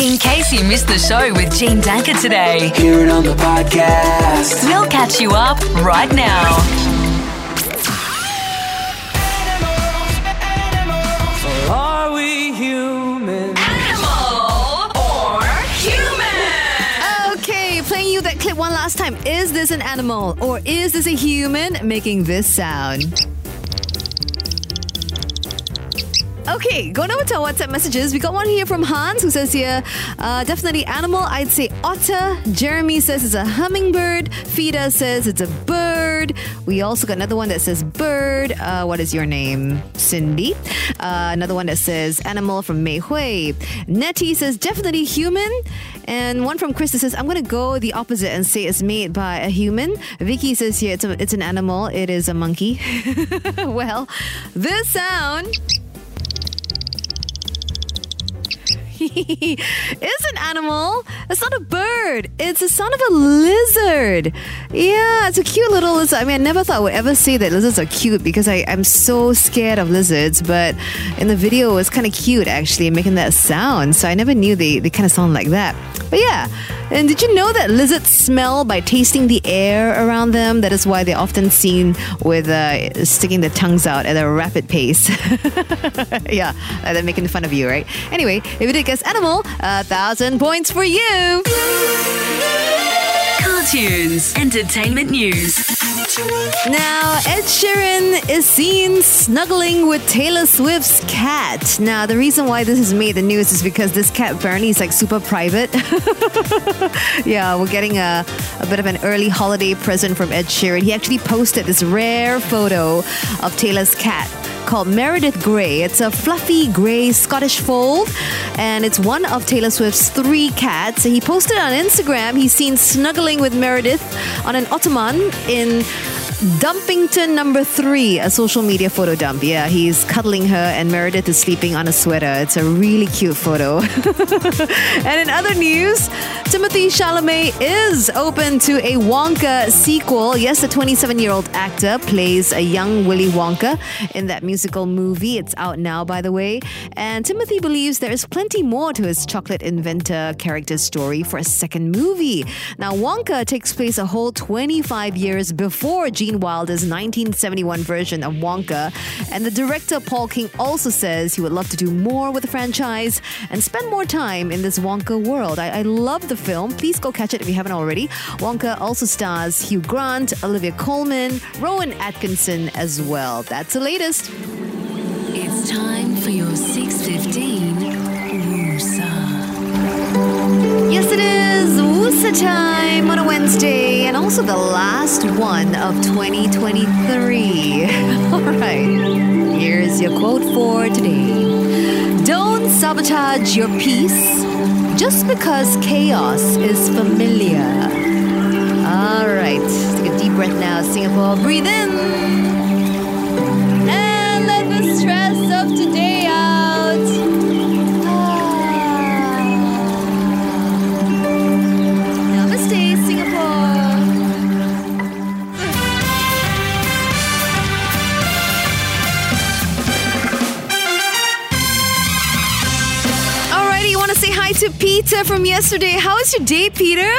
In case you missed the show with Gene Danker today, Hear it on the podcast. we'll catch you up right now. Are we human? Animal or human? Okay, playing you that clip one last time. Is this an animal or is this a human making this sound? Okay, going over to our WhatsApp messages. We got one here from Hans who says here, uh, definitely animal. I'd say otter. Jeremy says it's a hummingbird. Fida says it's a bird. We also got another one that says bird. Uh, what is your name? Cindy. Uh, another one that says animal from Mei Hui. Nettie says definitely human. And one from Chris says, I'm going to go the opposite and say it's made by a human. Vicky says here, it's, a, it's an animal. It is a monkey. well, this sound is an animal. It's not a bird. It's the son of a lizard. Yeah, it's a cute little lizard. I mean, I never thought I would ever say that lizards are cute because I, I'm so scared of lizards. But in the video, it was kind of cute actually making that sound. So I never knew they, they kind of sound like that. But yeah, and did you know that lizards smell by tasting the air around them? That is why they're often seen with uh, sticking their tongues out at a rapid pace. yeah, uh, they're making fun of you, right? Anyway, if you did guess animal, a thousand points for you. Cartunes, entertainment news, Now, Ed Sheeran is seen snuggling with Taylor Swift's cat. Now, the reason why this has made the news is because this cat apparently is like super private. yeah, we're getting a, a bit of an early holiday present from Ed Sheeran. He actually posted this rare photo of Taylor's cat called Meredith Grey. It's a fluffy grey Scottish fold, and it's one of Taylor Swift's three cats. He posted on Instagram. He's seen snuggling with Meredith on an ottoman in Dumpington number three, a social media photo dump. Yeah, he's cuddling her, and Meredith is sleeping on a sweater. It's a really cute photo. and in other news, Timothée Chalamet is open to a Wonka sequel. Yes, the 27 year old actor plays a young Willy Wonka in that musical movie. It's out now, by the way. And Timothée believes there is plenty more to his chocolate inventor character story for a second movie. Now, Wonka takes place a whole 25 years before Gene Wilder's 1971 version of Wonka. And the director, Paul King, also says he would love to do more with the franchise and spend more time in this Wonka world. I, I love the film. Please go catch it if you haven't already. Wonka also stars Hugh Grant, Olivia Colman, Rowan Atkinson as well. That's the latest. It's time for your 615 Woosa. Yes, it is Woosa time on a Wednesday, and also the last one of 2023. All right, here's your quote for today Don't sabotage your peace just because chaos is familiar. All right, take a deep breath now, Singapore. Breathe in. Hi to Peter from yesterday. How was your day, Peter?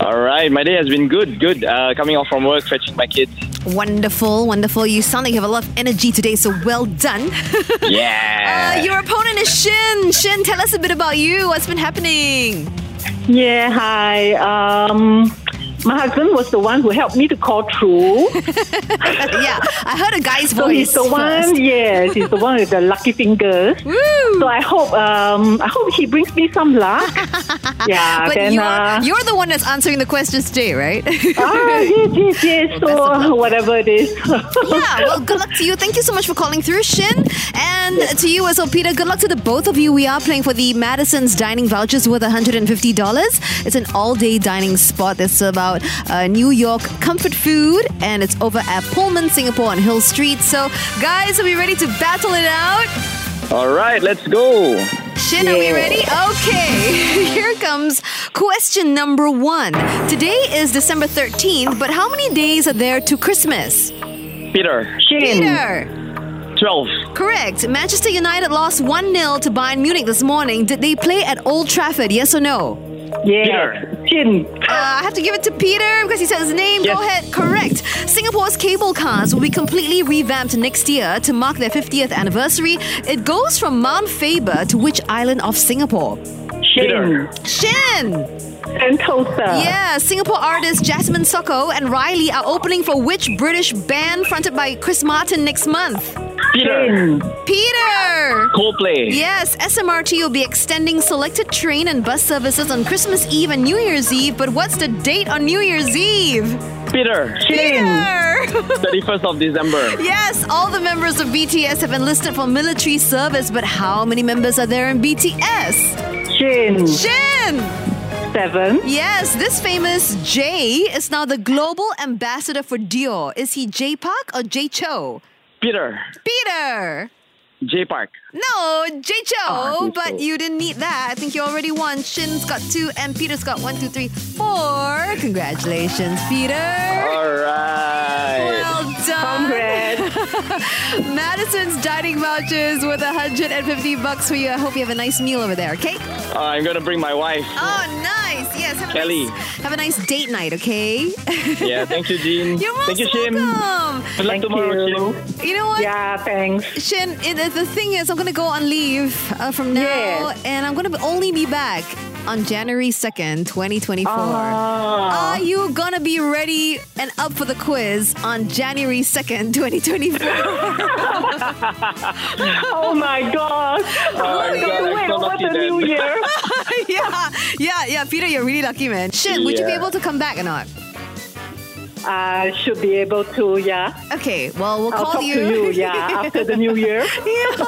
All right, my day has been good, good. Uh, coming off from work, fetching my kids. Wonderful, wonderful. You sound like you have a lot of energy today, so well done. Yeah. uh, your opponent is Shin. Shin, tell us a bit about you. What's been happening? Yeah, hi. Um, my husband was the one who helped me to call through. yeah, I heard a guy's So voice. he's the one, first. yes, he's the one with the lucky fingers. Woo! So I hope, um, I hope he brings me some luck. yeah, But then you're, uh, you're the one that's answering the questions today, right? ah, yes, yes, yes. So whatever it is. yeah, well, good luck to you. Thank you so much for calling through, Shin. And to you as well, Peter, good luck to the both of you. We are playing for the Madison's dining vouchers worth $150. It's an all day dining spot that's about uh, New York comfort food, and it's over at Pullman, Singapore on Hill Street. So, guys, are we ready to battle it out? All right, let's go. Shin, are we ready? Okay, here comes question number one. Today is December 13th, but how many days are there to Christmas? Peter, Shin. Peter. 12. Correct. Manchester United lost 1 0 to Bayern Munich this morning. Did they play at Old Trafford? Yes or no? Yes. Shin. Uh, I have to give it to Peter because he said his name. Go ahead. Correct. Singapore's cable cars will be completely revamped next year to mark their 50th anniversary. It goes from Mount Faber to which island of Singapore? Shin. Shin! Sentosa. Yeah, Singapore artists Jasmine Sokko and Riley are opening for which British band fronted by Chris Martin next month? Peter, Peter! Coldplay. Yes, SMRT will be extending selected train and bus services on Christmas Eve and New Year's Eve, but what's the date on New Year's Eve? Peter, Peter! 31st of December. yes, all the members of BTS have enlisted for military service, but how many members are there in BTS? Shin. Shin! Seven. Yes, this famous Jay is now the global ambassador for Dior. Is he Jay Park or Jay Chou? Peter, Peter! Jay Park. No, Jay Chou, Ah, but Jay-Chou. you didn't need that. I think you already won. Shin's got two, and Peter's got one, two, three, four. Congratulations, Peter. All right. Well done. Congrats. Madison's dining vouchers worth 150 bucks for you. I hope you have a nice meal over there, okay? Uh, I'm going to bring my wife. Oh, nice. Yes, have Kelly. Have a nice date night, okay? Yeah, thank you, Gene. You're most thank you, Shin. welcome. Good luck Thank tomorrow, you. Shin. You know what? Yeah, thanks. Shin, it, the thing is, I'm going to go on leave uh, from now, Yes. and I'm going to only be back on January 2nd, 2024. Ah. Are you going to be ready and up for the quiz on January 2nd, 2024? Oh my God. Oh, my God, I'm Wait, so over lucky the new year. Yeah, yeah, yeah. Peter, you're really lucky, man. Shin, would you be Yeah. able to come back or not? I should be able to, yeah. Okay, well, we'll I'll call talk you. to you, yeah, after the new year. yeah,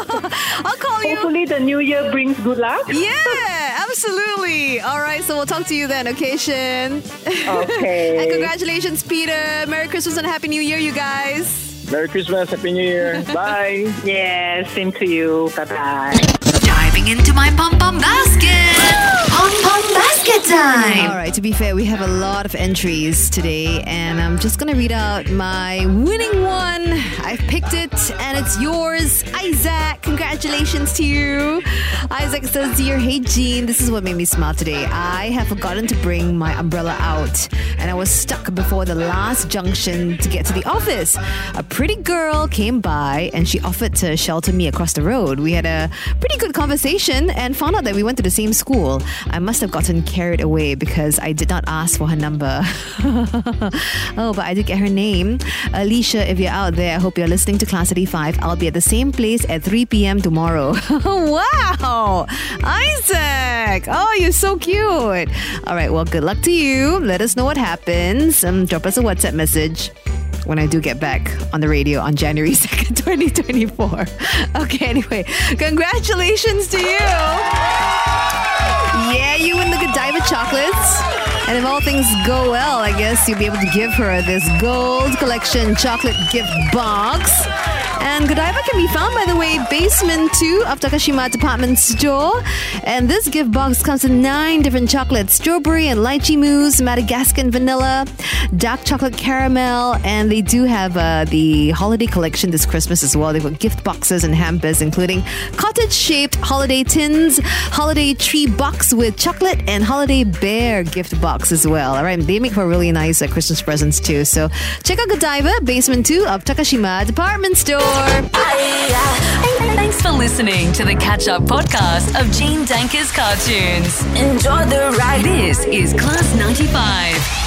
I'll call you. Hopefully the new year brings good luck. Yeah, absolutely. All right, so we'll talk to you then, okay, Shin? Okay. and congratulations, Peter. Merry Christmas and Happy New Year, you guys. Merry Christmas, Happy New Year. Bye. Yeah, same to you. Bye bye. Diving into my pom pom basket. Pom pom basket time. All right, to be fair, we have a lot of entries today, and I'm just going to read out my winning one. I've picked it, and it's yours, Isaac. Congratulations to you. Isaac says, Dear Hey Gene, this is what made me smile today. I have forgotten to bring my umbrella out, and I was stuck before the last junction to get to the office. A pretty girl came by, and she offered to shelter me across the road. We had a pretty good conversation and found out that we went to the same school. I must have gotten carried away because I did not ask for her number. oh, but I did get her name. Alicia, if you're out there, I hope you're listening to Class 85. I'll be at the same place at 3 p.m. tomorrow. wow! Isaac! Oh, you're so cute. All right, well, good luck to you. Let us know what happens. Um, drop us a WhatsApp message when I do get back on the radio on January 2nd, 2024. Okay, anyway, congratulations to you. Yeah, you win the Godiva chocolates. And if all things go well, I guess you'll be able to give her this gold collection chocolate gift box. And Godiva can be found, by the way, basement 2 of Takashimaya Department Store. And this gift box comes in nine different chocolates strawberry and lychee mousse, Madagascar vanilla, dark chocolate caramel, and they do have uh, the holiday collection this Christmas as well. They've got gift boxes and hampers, including cottage shaped holiday tins, holiday tree box with chocolate, and holiday bear gift box as well. All right, they make for really nice uh, Christmas presents too. So check out Godiva, basement 2 of Takashimaya Department Store. Thanks for listening to the catch up podcast of Gene Danker's Cartunes. Enjoy the ride. This is Class 95.